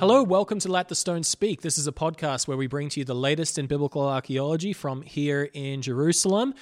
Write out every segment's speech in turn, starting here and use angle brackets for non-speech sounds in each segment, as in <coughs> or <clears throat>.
Hello, welcome to Let the Stones Speak. This is a podcast where we bring to you the latest in biblical archaeology from here in Jerusalem.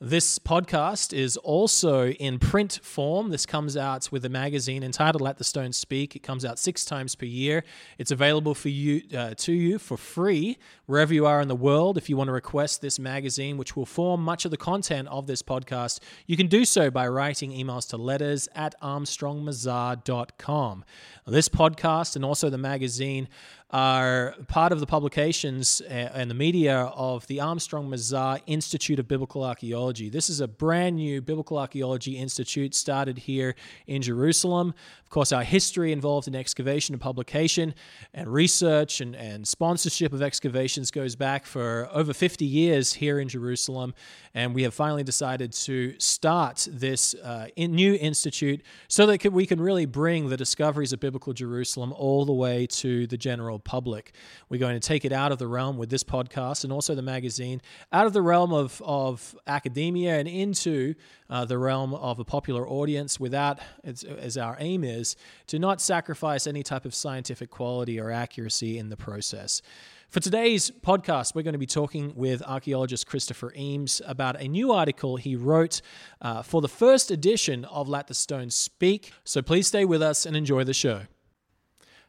This podcast is also in print form. This comes out with a magazine entitled Let the Stones Speak. It comes out six times per year. It's available for you uh, to you for free wherever you are in the world. If you want to request this magazine, which will form much of the content of this podcast, you can do so by writing emails to letters at armstrongmazar.com. This podcast and also the magazine are part of the publications uh, and the media of the Armstrong Mazar Institute of Biblical Archaeology. This is a brand new Biblical Archaeology Institute started here in Jerusalem. Of course, our history involved in excavation and publication and research and, and sponsorship of excavations goes back for over 50 years here in Jerusalem. And we have finally decided to start this uh, in new institute so that we can really bring the discoveries of biblical Jerusalem all the way to the general public. We're going to take it out of the realm with this podcast and also the magazine, out of the realm of, of academia and into uh, the realm of a popular audience without, as, as our aim is, to not sacrifice any type of scientific quality or accuracy in the process. For today's podcast, we're going to be talking with archaeologist Christopher Eames about a new article he wrote uh, for the first edition of Let the Stones Speak. So please stay with us and enjoy the show.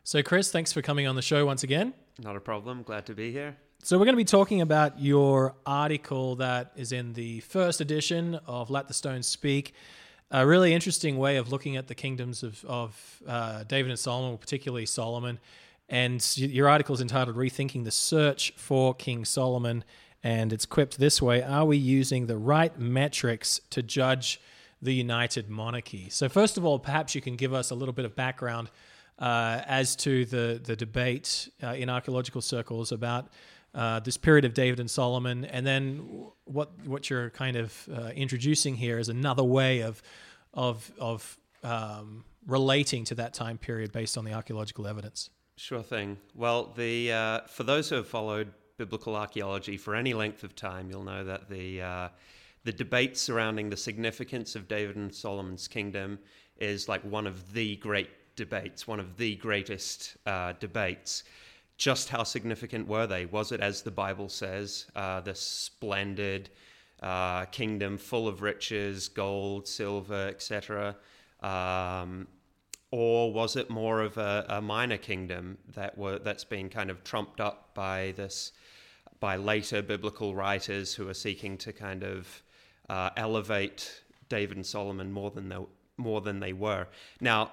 So, Chris, thanks for coming on the show once again. Not a problem. Glad to be here. So, we're going to be talking about your article that is in the first edition of Let the Stones Speak. A really interesting way of looking at the kingdoms of, of uh, David and Solomon, particularly Solomon. And your article is entitled Rethinking the Search for King Solomon. And it's quipped this way Are we using the right metrics to judge the united monarchy? So, first of all, perhaps you can give us a little bit of background uh, as to the, the debate uh, in archaeological circles about uh, this period of David and Solomon, and then what what you're kind of uh, introducing here is another way of of of um, relating to that time period based on the archaeological evidence. Sure thing. Well, the uh, for those who have followed biblical archaeology for any length of time, you'll know that the uh, the debate surrounding the significance of David and Solomon's kingdom is like one of the great debates, one of the greatest uh, debates just how significant were they? Was it, as the Bible says, uh, the splendid uh, kingdom full of riches, gold, silver, etc.? Um, or was it more of a, a, minor kingdom that were that's been kind of trumped up by this by later biblical writers who are seeking to kind of uh, elevate David and Solomon more than they, more than they were? Now,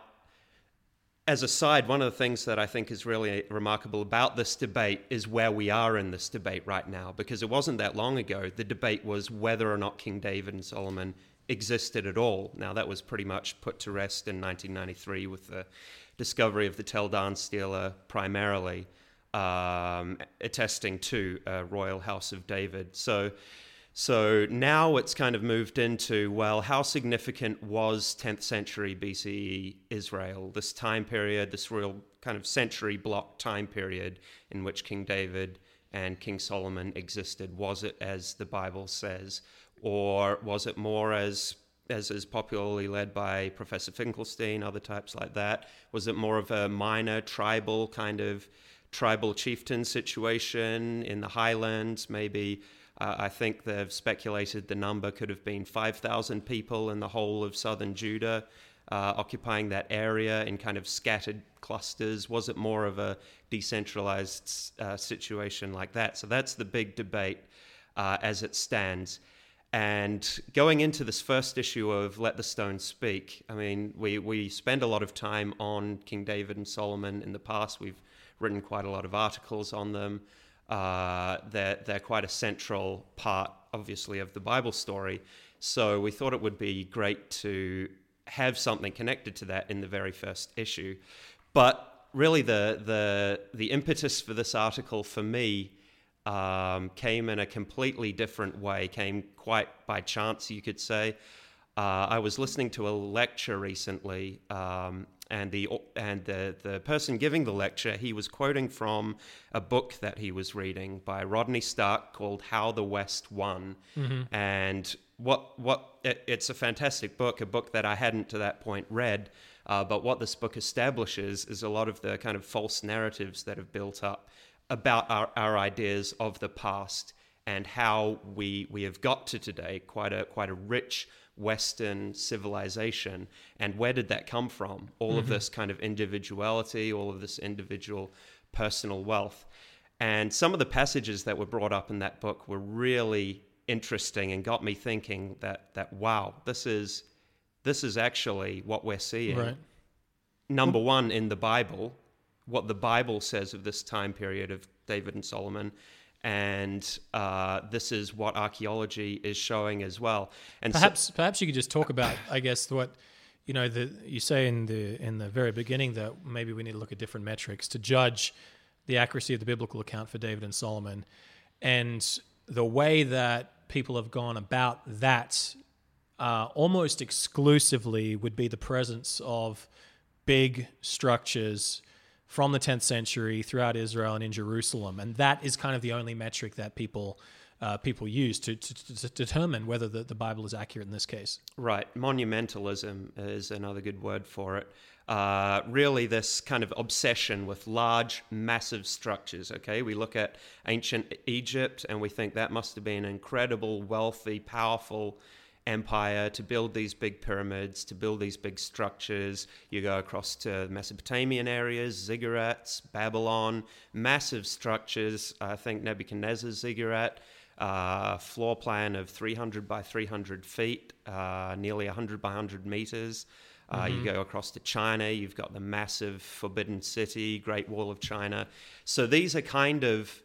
as a side, one of the things that I think is really remarkable about this debate is where we are in this debate right now, because it wasn't that long ago. The debate was whether or not King David and Solomon existed at all. Now, that was pretty much put to rest in 1993 with the discovery of the Tel Dan stela, primarily um, attesting to a royal house of David. So, so now it's kind of moved into well, how significant was 10th century BCE Israel, this time period, this real kind of century block time period in which King David and King Solomon existed? Was it as the Bible says, or was it more as as is popularly led by Professor Finkelstein, other types like that? Was it more of a minor tribal kind of tribal chieftain situation in the highlands, maybe? Uh, I think they've speculated the number could have been 5,000 people in the whole of southern Judah uh, occupying that area in kind of scattered clusters. Was it more of a decentralized uh, situation like that? So that's the big debate uh, as it stands. And going into this first issue of Let the Stones Speak, I mean, we, we spend a lot of time on King David and Solomon in the past. We've written quite a lot of articles on them. Uh, they're, they're quite a central part, obviously, of the Bible story. So we thought it would be great to have something connected to that in the very first issue. But really, the, the, the impetus for this article for me um, came in a completely different way, came quite by chance, you could say. Uh, I was listening to a lecture recently um, and the and the the person giving the lecture he was quoting from a book that he was reading by Rodney Stark called How the West Won Mm-hmm. and what what it, it's a fantastic book a book that I hadn't to that point read uh, but what this book establishes is a lot of the kind of false narratives that have built up about our, our ideas of the past and how we we have got to today quite a quite a rich Western civilization. And where did that come from? All of mm-hmm. this kind of individuality, all of this individual personal wealth. And some of the passages that were brought up in that book were really interesting and got me thinking that that wow, this is this is actually what we're seeing. Right. Number one in the Bible, what the Bible says of this time period of David and Solomon, and uh, this is what archaeology is showing as well. And so- Perhaps perhaps you could just talk about, I guess, what you know. The you say in the in the very beginning that maybe we need to look at different metrics to judge the accuracy of the biblical account for David and Solomon, and the way that people have gone about that uh, almost exclusively would be the presence of big structures from the 10th century throughout Israel and in Jerusalem, and that is kind of the only metric that people uh, people use to, to, to determine whether the, the Bible is accurate in this case. Right. Monumentalism is another good word for it. Uh, really, this kind of obsession with large, massive structures. Okay. We look at ancient Egypt and we think that must have been incredible, wealthy, powerful empire to build these big pyramids, to build these big structures. You go across to Mesopotamian areas, ziggurats, Babylon, massive structures. I think Nebuchadnezzar's ziggurat uh, floor plan of 300 by 300 feet, uh, nearly 100 by 100 meters. Uh, You go across to China, you've got the massive Forbidden City, Great Wall of China. So these are kind of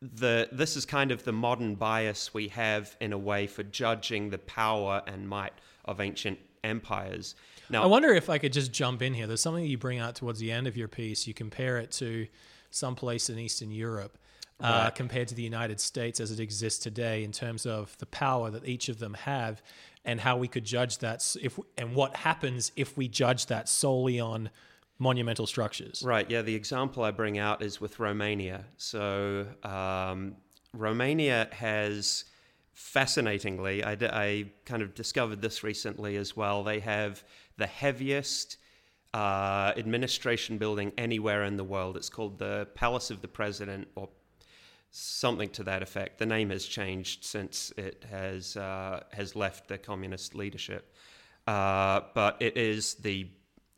the this is kind of the modern bias we have in a way for judging the power and might of ancient empires. Now, I wonder if I could just jump in here. There's something you bring out towards the end of your piece. You compare it to some place in Eastern Europe uh, Right. compared to the United States as it exists today in terms of the power that each of them have and how we could judge that if and what happens if we judge that solely on monumental structures. Right. Yeah. The example I bring out is with Romania. So um, Romania has, fascinatingly, I, kind of discovered this recently as well. They have the heaviest uh, administration building anywhere in the world. It's called the Palace of the President or something to that effect. The name has changed since it has uh, has left the communist leadership, uh, but it is the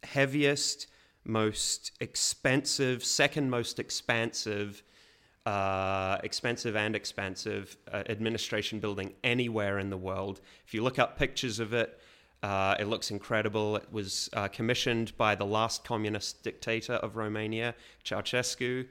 heaviest, most expensive, second most expansive, uh, expensive and expansive uh, administration building anywhere in the world. If you look up pictures of it. Uh, it looks incredible. It was uh, commissioned by the last communist dictator of Romania, Ceausescu.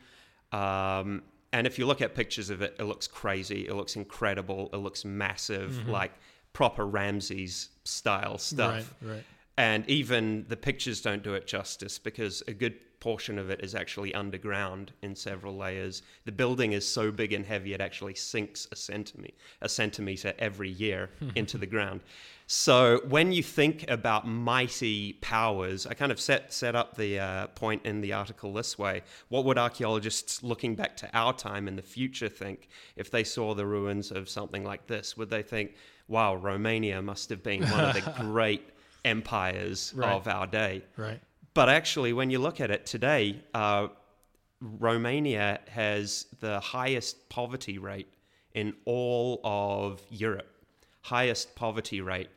Um, and if you look at pictures of it, it looks crazy. It looks incredible. It looks massive, like proper Ramses style stuff. Right, right. And even the pictures don't do it justice because a good portion of it is actually underground in several layers. The building is so big and heavy it actually sinks a centimeter, a centimeter every year into the ground. So when you think about mighty powers, I kind of set set up the uh, point in the article this way: What would archaeologists looking back to our time in the future think if they saw the ruins of something like this? Would they think, "Wow, Romania must have been one of the <laughs> great empires Right. of our day"? Right. But actually, when you look at it today, uh, Romania has the highest poverty rate in all of Europe. Highest poverty rate.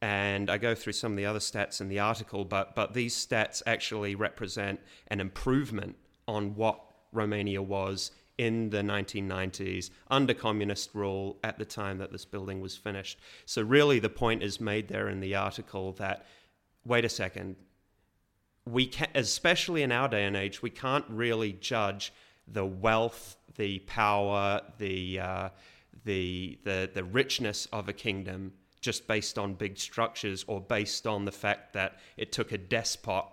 And I go through some of the other stats in the article, but, but these stats actually represent an improvement on what Romania was in the 1990s under communist rule at the time that this building was finished. So, really, the point is made there in the article that wait a second, we can, especially in our day and age, we can't really judge the wealth, the power, the uh, the the the richness of a kingdom just based on big structures or based on the fact that it took a despot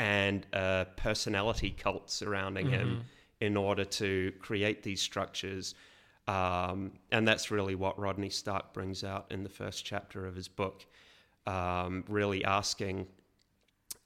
and a personality cult surrounding him in order to create these structures. Um, and that's really what Rodney Stark brings out in the first chapter of his book, um, really asking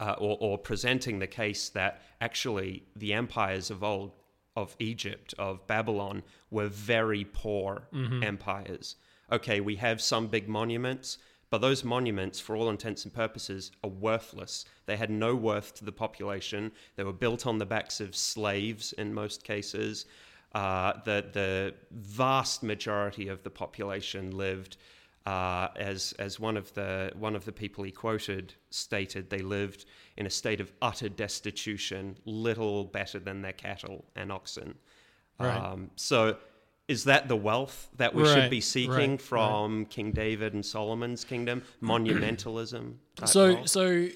uh, or, or presenting the case that actually the empires of old, of Egypt, of Babylon, were very poor empires. Okay, we have some big monuments, but those monuments, for all intents and purposes, are worthless. They had no worth to the population. They were built on the backs of slaves in most cases. Uh, the the vast majority of the population lived, uh, as as one of the one of the people he quoted stated, they lived in a state of utter destitution, little better than their cattle and oxen. Right. Um, so, is that the wealth that we should be seeking right, right. from King David and Solomon's kingdom? <clears throat> Monumentalism. So so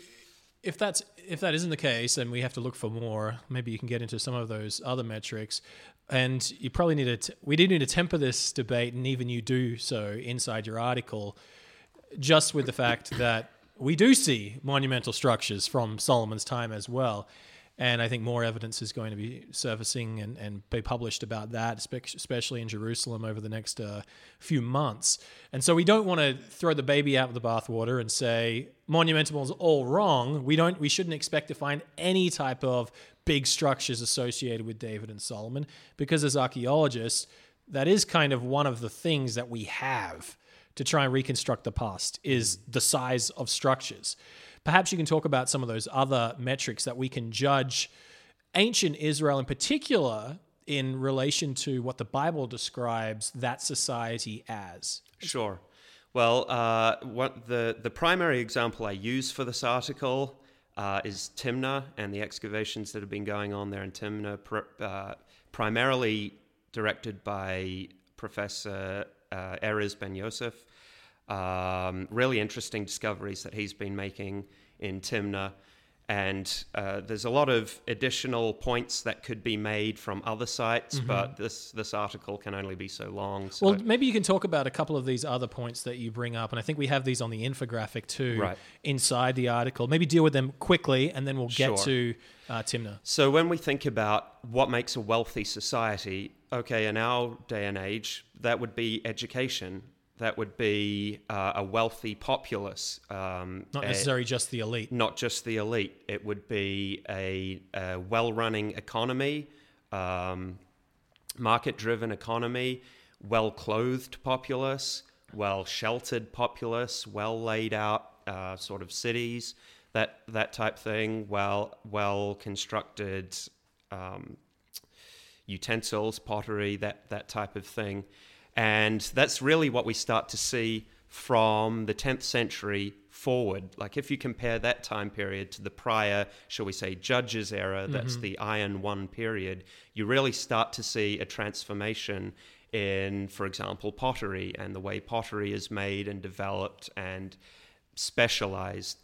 if that's if that isn't the case, then we have to look for more. Maybe you can get into some of those other metrics, and you probably need to. T- we do need to temper this debate, and even you do so inside your article, just with the fact that we do see monumental structures from Solomon's time as well. And I think more evidence is going to be surfacing and, and be published about that, especially in Jerusalem over the next uh, few months. And so we don't want to throw the baby out with the bathwater and say monumental is all wrong. We don't. We shouldn't expect to find any type of big structures associated with David and Solomon, because as archaeologists, that is kind of one of the things that we have to try and reconstruct the past is the size of structures. Perhaps you can talk about some of those other metrics that we can judge ancient Israel in particular in relation to what the Bible describes that society as. Sure. Well, uh, what the the primary example I use for this article uh, is Timnah and the excavations that have been going on there in Timnah, pr- uh, primarily directed by Professor uh, Erez Ben Yosef. Um, really interesting discoveries that he's been making in Timna. And uh, there's a lot of additional points that could be made from other sites, but this, this article can only be so long. So Well, maybe you can talk about a couple of these other points that you bring up, and I think we have these on the infographic too, Right. inside the article. Maybe deal with them quickly, and then we'll get Sure. to uh, Timnah. So when we think about what makes a wealthy society, okay, in our day and age, that would be education. That would be uh, a wealthy populace. Um, Not a- necessarily just the elite. not just the elite. It would be a, a well-running economy, um, market-driven economy, well-clothed populace, well-sheltered populace, well-laid-out uh, sort of cities, that that type thing. Well, well-constructed um, utensils, pottery, that that type of thing, and that's really what we start to see from the 10th century forward. Like if you compare that time period to the prior, shall we say, Judges era, that's mm-hmm. the Iron One period, you really start to see a transformation in, for example, pottery and the way pottery is made and developed and specialized.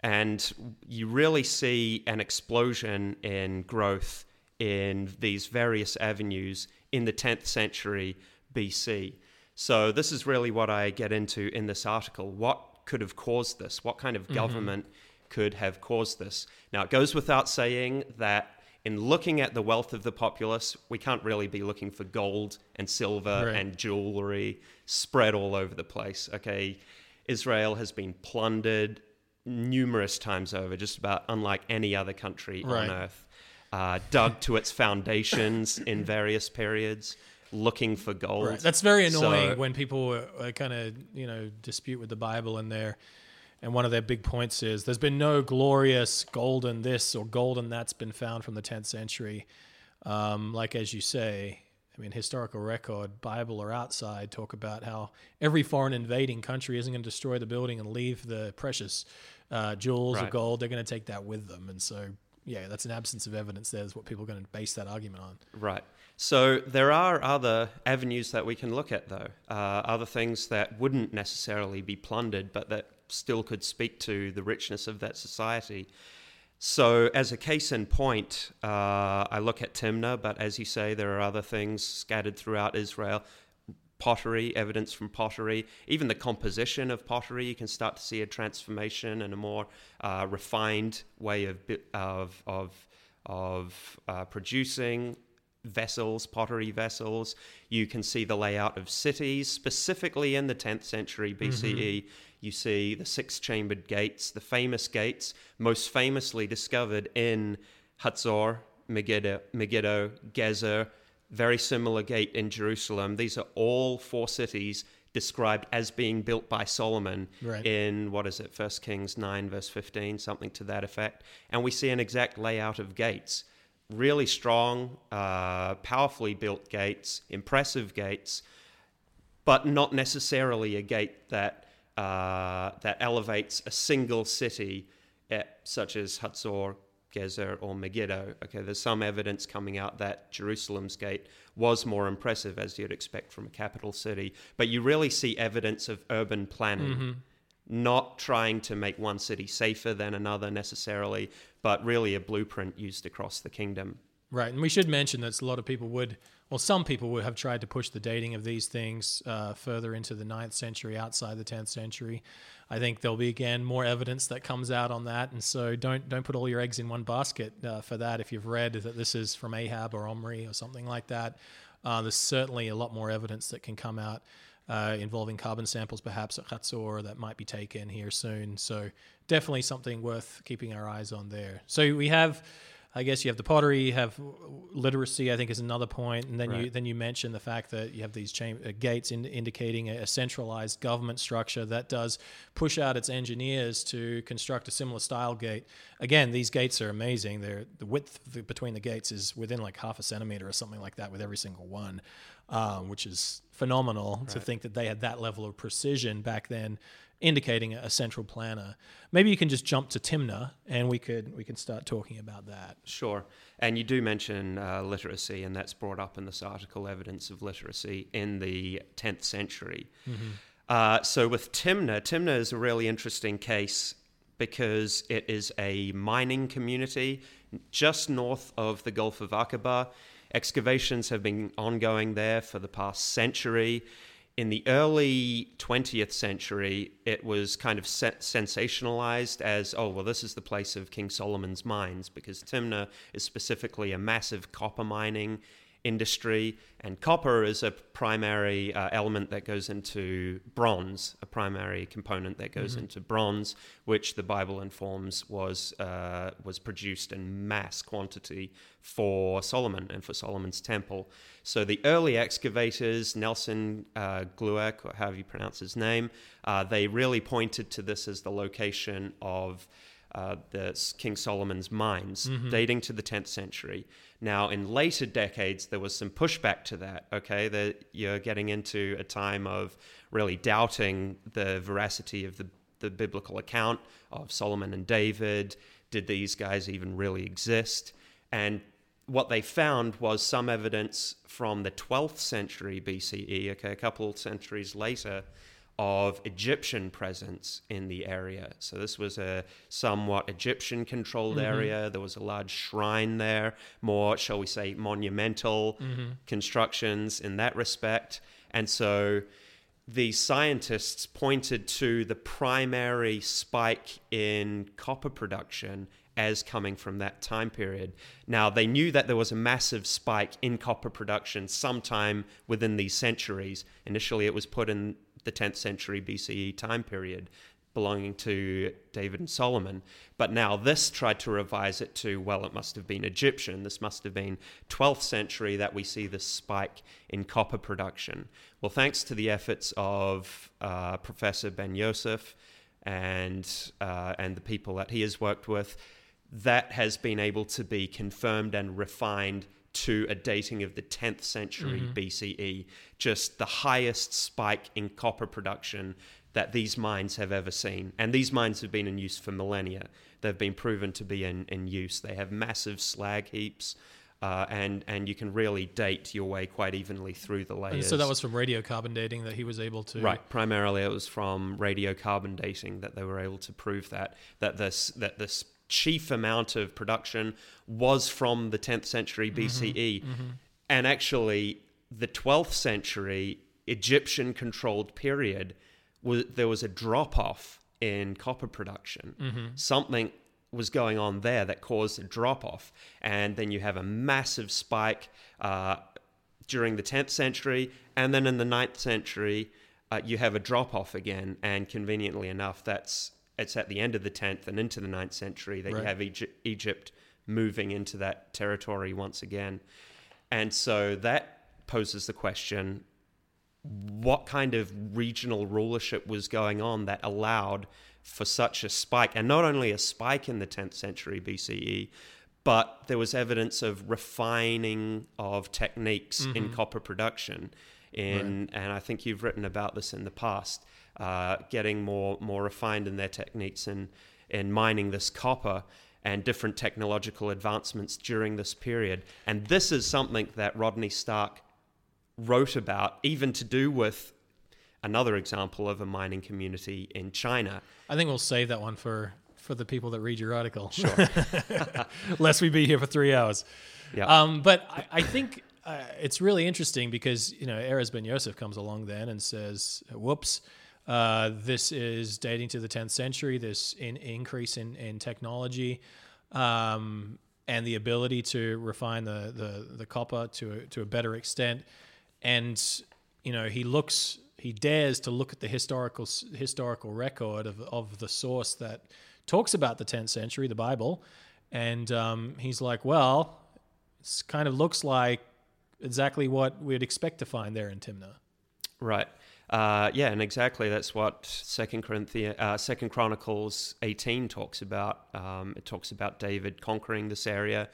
And you really see an explosion in growth in these various avenues in the 10th century BC. So, this is really what I get into in this article. What could have caused this? What kind of government could have caused this? Now, it goes without saying that in looking at the wealth of the populace, we can't really be looking for gold and silver Right. and jewelry spread all over the place. Okay, Israel has been plundered numerous times over, just about unlike any other country Right. on earth. Uh, dug to its foundations in <coughs> various periods, looking for gold. Right. That's very annoying So- when people are kind of you know dispute with the Bible and their and one of their big points is there's been no glorious golden this or golden that's been found from the 10th century. Um, like as you say, I mean historical record, Bible or outside, talk about how every foreign invading country isn't going to destroy the building and leave the precious uh, jewels or gold. They're going to take that with them, and so yeah, that's an absence of evidence. There's what people are going to base that argument on. Right. So there are other avenues that we can look at, though. Uh, other things that wouldn't necessarily be plundered, but that still could speak to the richness of that society. So, as a case in point, uh, I look at Timna, but as you say, there are other things scattered throughout Israel. Pottery, evidence from pottery, even the composition of pottery, you can start to see a transformation and a more uh, refined way of of of of uh, producing vessels, pottery vessels. You can see the layout of cities, specifically in the 10th century mm-hmm. BCE. You see the six chambered gates, the famous gates, most famously discovered in Hatzor, Megiddo, Megiddo Gezer, very similar gate in Jerusalem. These are all four cities described as being built by Solomon Right. in what is it, First Kings 9, verse 15, something to that effect. And we see an exact layout of gates. Really strong, uh, powerfully built gates, impressive gates, but not necessarily a gate that uh, that elevates a single city, eh, such as Hatzor, Gezer, or Megiddo. Okay, there's some evidence coming out that Jerusalem's gate was more impressive, as you'd expect from a capital city. But you really see evidence of urban planning, not trying to make one city safer than another necessarily, but really a blueprint used across the kingdom. Right, and we should mention that a lot of people would, well, some people would have tried to push the dating of these things uh, further into the 9th century, outside the 10th century. I think there'll be again more evidence that comes out on that, and so don't don't put all your eggs in one basket uh, for that. If you've read that this is from Ahab or Omri or something like that, uh, there's certainly a lot more evidence that can come out. Uh, involving carbon samples, perhaps at Hatzor, that might be taken here soon. So definitely something worth keeping our eyes on there. So we have I guess you have the pottery, you have literacy. I think is another point, and then you Right. then you mention the fact that you have these cham- uh, gates in, indicating a, a centralized government structure that does push out its engineers to construct a similar style gate. Again, these gates are amazing. They're the width the, between the gates is within like half a centimeter or something like that with every single one, um, which is phenomenal to think that they had that level of precision back then indicating a central planner. Maybe you can just jump to Timna, and we could we can start talking about that. Sure. And you do mention uh, literacy, and that's brought up in this article evidence of literacy in the 10th century. Uh, so with Timna, Timna is a really interesting case because it is a mining community just north of the Gulf of Aqaba. Excavations have been ongoing there for the past century. In the early 20th century, it was kind of se- sensationalized as, oh, well, this is the place of King Solomon's mines because Timnah is specifically a massive copper mining industry, and copper is a primary uh, element that goes into bronze, a primary component that goes into bronze, which the Bible informs was uh, was produced in mass quantity for Solomon and for Solomon's temple. So the early excavators, Nelson uh, Glueck, or however you pronounce his name, uh, they really pointed to this as the location of uh, the King Solomon's mines, dating to the 10th century. Now, in later decades, there was some pushback to that. Okay, that you're getting into a time of really doubting the veracity of the the biblical account of Solomon and David. Did these guys even really exist? And what they found was some evidence from the 12th century BCE, okay, a couple of centuries later, of Egyptian presence in the area. So this was a somewhat Egyptian controlled mm-hmm. area. There was a large shrine there, more, shall we say, monumental mm-hmm. constructions in that respect. And so the scientists pointed to the primary spike in copper production as coming from that time period. Now, they knew that there was a massive spike in copper production sometime within these centuries. Initially, it was put in the 10th century BCE time period belonging to David and Solomon. But now this tried to revise it to, well, it must have been Egyptian. This must have been 12th century that we see this spike in copper production. Well, thanks to the efforts of uh, Professor Ben Yosef and, uh, and the people that he has worked with, that has been able to be confirmed and refined to a dating of the 10th century BCE, just the highest spike in copper production that these mines have ever seen. And these mines have been in use for millennia. They've been proven to be in, in use. They have massive slag heaps, uh, and, and you can really date your way quite evenly through the layers. And so that was from radiocarbon dating that he was able to. Right. Primarily, it was from radiocarbon dating that they were able to prove that that this that this chief amount of production was from the 10th century BCE, and actually the 12th century Egyptian controlled period was there was a drop off in copper production. Something was going on there that caused a drop off. And then you have a massive spike uh, during the 10th century. And then in the 9th century, uh, you have a drop off again. And conveniently enough, that's it's at the end of the 10th and into the 9th century that Right. you have Egypt, Egypt moving into that territory once again. And so that poses the question what kind of regional rulership was going on that allowed for such a spike? And not only a spike in the 10th century BCE, but there was evidence of refining of techniques in mm-hmm. copper production. In, And I think you've written about this in the past, uh, getting more, more refined in their techniques in, in mining this copper and different technological advancements during this period. And this is something that Rodney Stark wrote about, even to do with another example of a mining community in China. I think we'll save that one for for the people that read your article. Sure. <laughs> <laughs> Lest we be here for three hours. Yeah. Um, but I, I think uh, it's really interesting because you know Erez Ben Yosef comes along then and says, "Whoops, uh, this is dating to the 10th century. This in, increase in in technology." Um, and the ability to refine the, the, the copper to a, to a better extent, and you know he looks he dares to look at the historical historical record of, of the source that talks about the 10th century, the Bible, and um, he's like, well, it kind of looks like exactly what we'd expect to find there in Timna. Right. Uh, yeah, and exactly that's what Second Corinthians, uh, Second Chronicles eighteen talks about. Um, it talks about David conquering this area,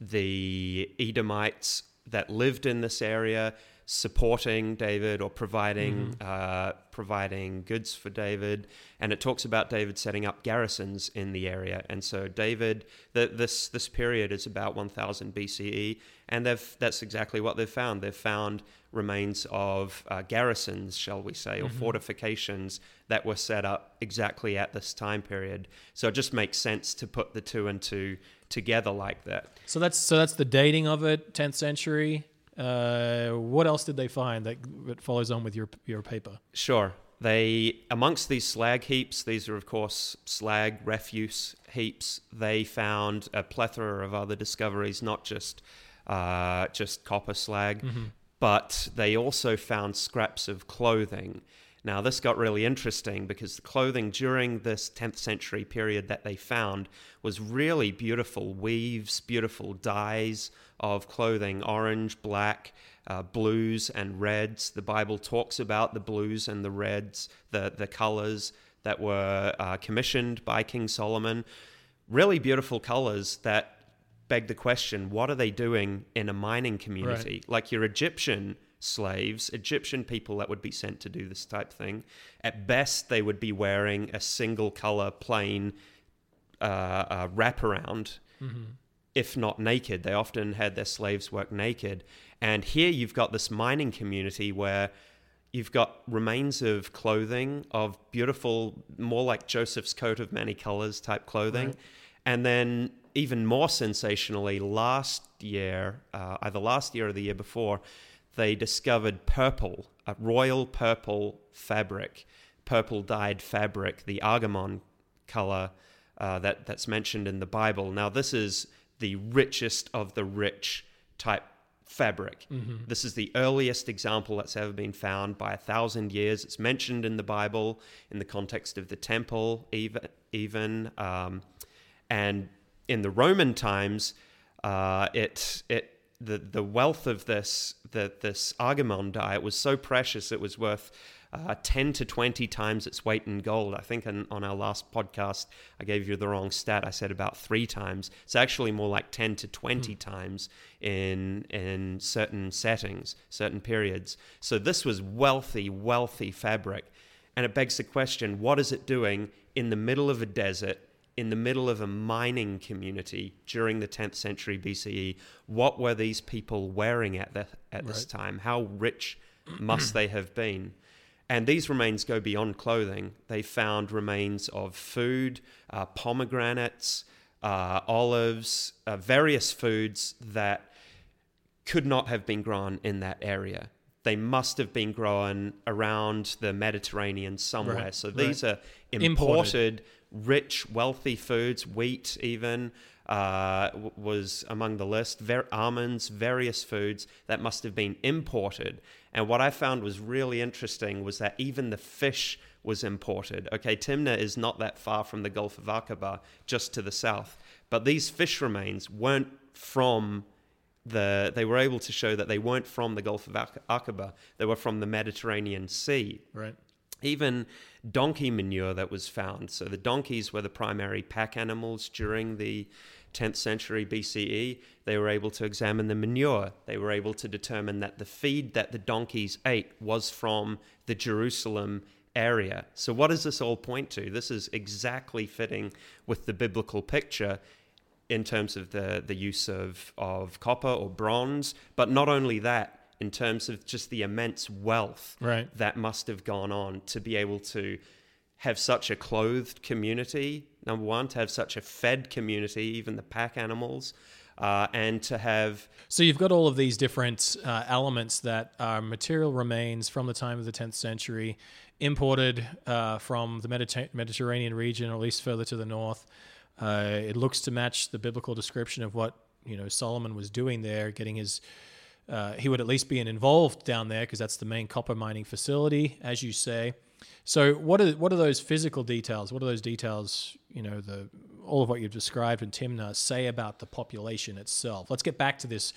the Edomites that lived in this area supporting David or providing uh, providing goods for David, and it talks about David setting up garrisons in the area. And so David, the, this this period is about 1000 BCE, and they've that's exactly what they've found. They've found remains of uh, garrisons, shall we say, or fortifications that were set up exactly at this time period. So it just makes sense to put the two and two together like that. So that's so that's the dating of it, 10th century. Uh, what else did they find that, that follows on with your your paper? Sure. They amongst these slag heaps, these are of course slag refuse heaps. They found a plethora of other discoveries, not just uh, just copper slag, but they also found scraps of clothing. Now this got really interesting because the clothing during this 10th century period that they found was really beautiful weaves, beautiful dyes of clothing, orange, black, uh, blues and reds. The Bible talks about the blues and the reds, the, the colors that were uh, commissioned by King Solomon. Really beautiful colors that beg the question what are they doing in a mining community? Like your Egyptian slaves, Egyptian people that would be sent to do this type thing, at best they would be wearing a single color plain uh, uh, wraparound if not naked. They often had their slaves work naked. And here you've got this mining community where you've got remains of clothing, of beautiful, more like Joseph's coat of many colors type clothing. Right. And then, even more sensationally, last year, uh, either last year or the year before, they discovered purple, a royal purple fabric, purple dyed fabric, the argamon color uh, that that's mentioned in the Bible. Now, this is the richest of the rich type fabric. This is the earliest example that's ever been found by a thousand years. It's mentioned in the Bible in the context of the temple, even even, um, and in the Roman times, uh, it it the the wealth of this the this argamon dye was so precious it was worth uh, 10 to 20 times its weight in gold. I think on, on our last podcast, I gave you the wrong stat. I said about three times. It's actually more like 10 to 20 times in, in certain settings, certain periods. So this was wealthy, wealthy fabric. And it begs the question what is it doing in the middle of a desert? In the middle of a mining community during the 10th century BCE, what were these people wearing at, the, at this Right. time? How rich must they have been? And these remains go beyond clothing. They found remains of food, uh, pomegranates, uh, olives, uh, various foods that could not have been grown in that area. they must have been grown around the Mediterranean somewhere. Right, So these are Imported. imported, rich, wealthy foods, wheat even. Uh, was among the list. Ver- almonds, various foods that must have been imported. And what I found was really interesting was that even the fish was imported. Okay, Timna is not that far from the Gulf of Aqaba, just to the south. But these fish remains weren't from the. They were able to show that they weren't from the Gulf of Aq- Aqaba. They were from the Mediterranean Sea Right. even donkey manure that was found. So the donkeys were the primary pack animals during the 10th century BCE. They were able to examine the manure. They were able to determine that the feed that the donkeys ate was from the Jerusalem area. So what does this all point to? This is exactly fitting with the biblical picture in terms of the, the use of, of copper or bronze, but not only that, in terms of just the immense wealth Right. that must have gone on to be able to have such a clothed community, number one, to have such a fed community, even the pack animals, uh, and to have So you've got all of these different uh, elements that are material remains from the time of the 10th century, imported uh, from the Mediter- Mediterranean region, or at least further to the north. Uh, it looks to match the biblical description of what you know Solomon was doing there, getting his. Uh, he would at least be involved down there because that's the main copper mining facility, as you say. So, what are what are those physical details? What are those details? You know, the all of what you've described in Timna say about the population itself. Let's get back to this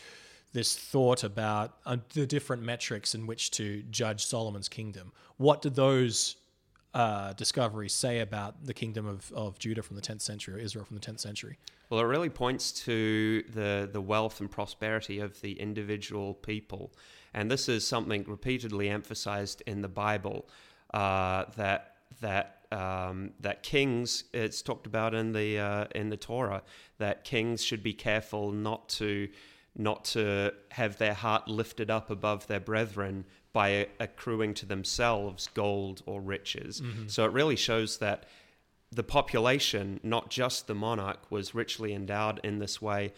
this thought about uh, the different metrics in which to judge Solomon's kingdom. What do those uh, discoveries say about the kingdom of, of Judah from the 10th century or Israel from the 10th century? Well, it really points to the, the wealth and prosperity of the individual people. And this is something repeatedly emphasized in the Bible uh, that, that, um, that kings, it's talked about in the, uh, in the Torah, that kings should be careful not to, not to have their heart lifted up above their brethren by accruing to themselves gold or riches. So it really shows that the population, not just the monarch, was richly endowed in this way.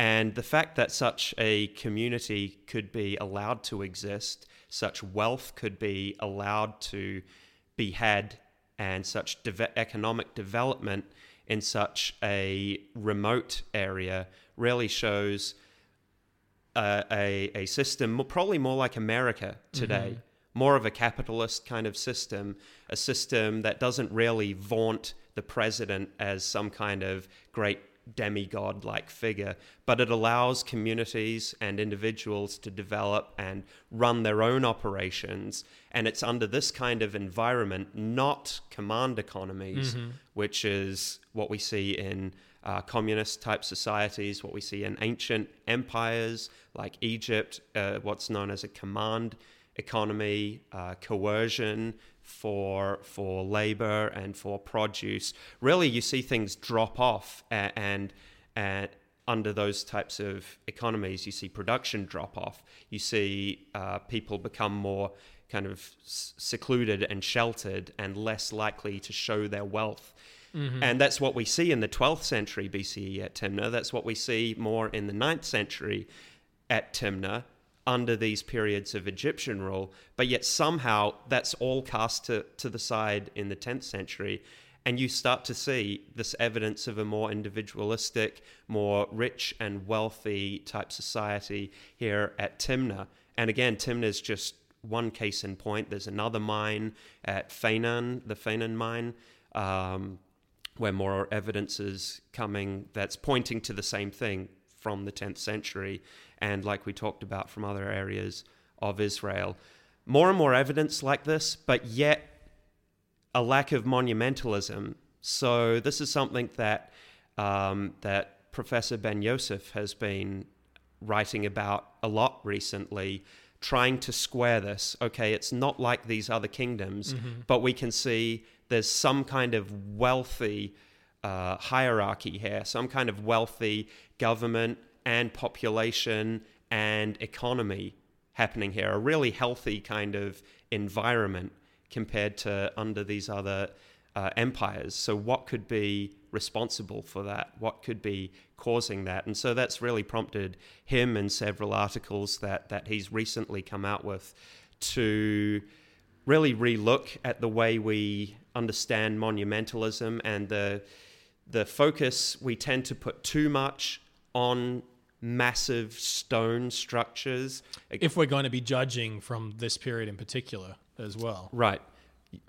And the fact that such a community could be allowed to exist, such wealth could be allowed to be had, and such deve- economic development in such a remote area really shows a, a, a system, probably more like America today, mm-hmm. more of a capitalist kind of system, a system that doesn't really vaunt the president as some kind of great demigod like figure, but it allows communities and individuals to develop and run their own operations. And it's under this kind of environment, not command economies, which is what we see in uh, communist type societies, what we see in ancient empires like Egypt, uh, what's known as a command economy, uh, coercion for for labor and for produce. Really, you see things drop off, a- and and under those types of economies, you see production drop off. You see uh, people become more kind of secluded and sheltered and less likely to show their wealth. And that's what we see in the 12th century BCE at Timnah. That's what we see more in the 9th century at Timnah under these periods of Egyptian rule. But yet somehow that's all cast to, to the side in the 10th century. And you start to see this evidence of a more individualistic, more rich and wealthy type society here at Timna. And again, Timnah is just one case in point. There's another mine at Fainan, the Fainan mine. Um, where more evidence is coming that's pointing to the same thing from the 10th century and like we talked about from other areas of Israel. More and more evidence like this, but yet a lack of monumentalism. So this is something that um, that Professor Ben Yosef has been writing about a lot recently, trying to square this. Okay, it's not like these other kingdoms, but we can see there's some kind of wealthy uh, hierarchy here, some kind of wealthy government and population and economy happening here, a really healthy kind of environment compared to under these other uh, empires. So, what could be responsible for that? What could be causing that? And so that's really prompted him and several articles that, that he's recently come out with to really relook at the way we understand monumentalism and the the focus we tend to put too much on massive stone structures. If we're going to be judging from this period in particular as well. Right.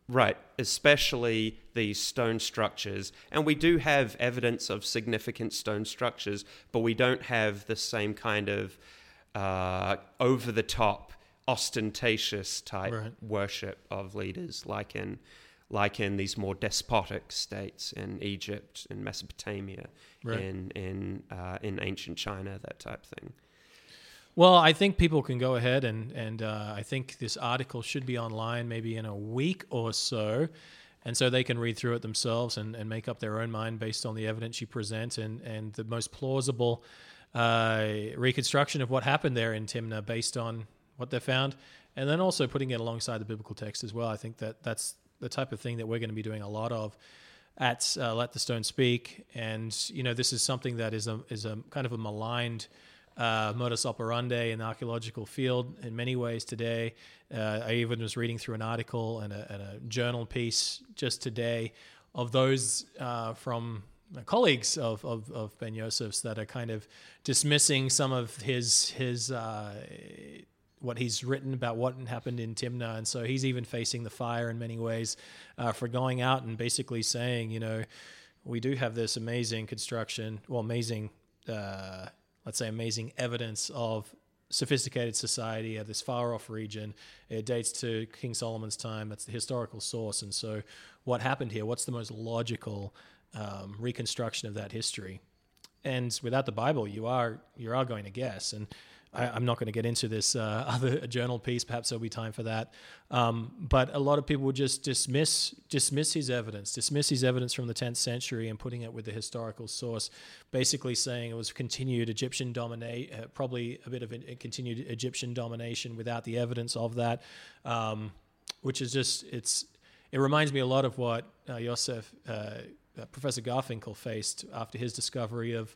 Right. Especially these stone structures. And we do have evidence of significant stone structures but we don't have the same kind of uh, over the top ostentatious type right. worship of leaders like in like in these more despotic states in Egypt, in Mesopotamia, right. in in uh, in ancient China, that type thing. Well, I think people can go ahead and and uh, I think this article should be online maybe in a week or so, and so they can read through it themselves and, and make up their own mind based on the evidence you present and and the most plausible uh, reconstruction of what happened there in Timnah based on what they found, and then also putting it alongside the biblical text as well. I think that that's the type of thing that we're going to be doing a lot of at uh, Let the Stones Speak. And you know, this is something that is a is a kind of a maligned uh, modus operandi in the archaeological field in many ways today. Uh, I even was reading through an article and a, and a journal piece just today of those uh, from colleagues of, of, of, Ben Yosef's that are kind of dismissing some of his his uh, what he's written about what happened in Timnah, and so he's even facing the fire in many ways uh, for going out and basically saying, you know, we do have this amazing construction, well, amazing, uh, let's say, amazing evidence of sophisticated society at this far off region. It dates to King Solomon's time. That's the historical source, and so what happened here? What's the most logical um, reconstruction of that history? And without the Bible, you are you are going to guess and I, am not going to get into this uh, <laughs> other journal piece. Perhaps there'll be time for that. Um, but a lot of people just dismiss dismiss his evidence, dismiss his evidence from the 10th century, and putting it with the historical source, basically saying it was continued Egyptian dominate, uh, probably a bit of a, a, continued Egyptian domination without the evidence of that, um, which is just it's. It reminds me a lot of what uh, Yosef, uh, uh, Professor Garfinkel faced after his discovery of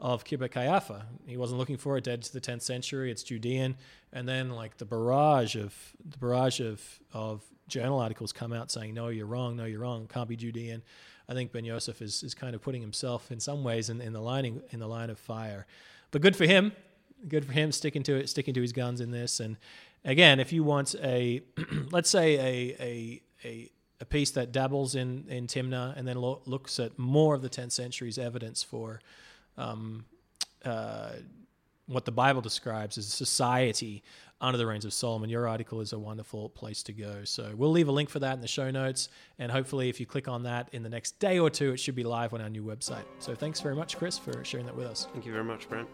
of Khirbet Qeiyafa. He wasn't looking for it, dead to the 10th century. It's Judean. And then like the barrage of the barrage of, of journal articles come out saying, no, you're wrong, no, you're wrong, can't be Judean. I think Ben Yosef is, is kind of putting himself in some ways in, in the lining in the line of fire. But good for him. Good for him sticking to it, sticking to his guns in this. And again, if you want a <clears throat> let's say a a a a piece that dabbles in in Timna and then lo- looks at more of the 10th century's evidence for um, uh, what the Bible describes as society under the reigns of Solomon, your article is a wonderful place to go. So we'll leave a link for that in the show notes. And hopefully, if you click on that in the next day or two, it should be live on our new website. So thanks very much, Chris, for sharing that with us. Thank you very much, Brent.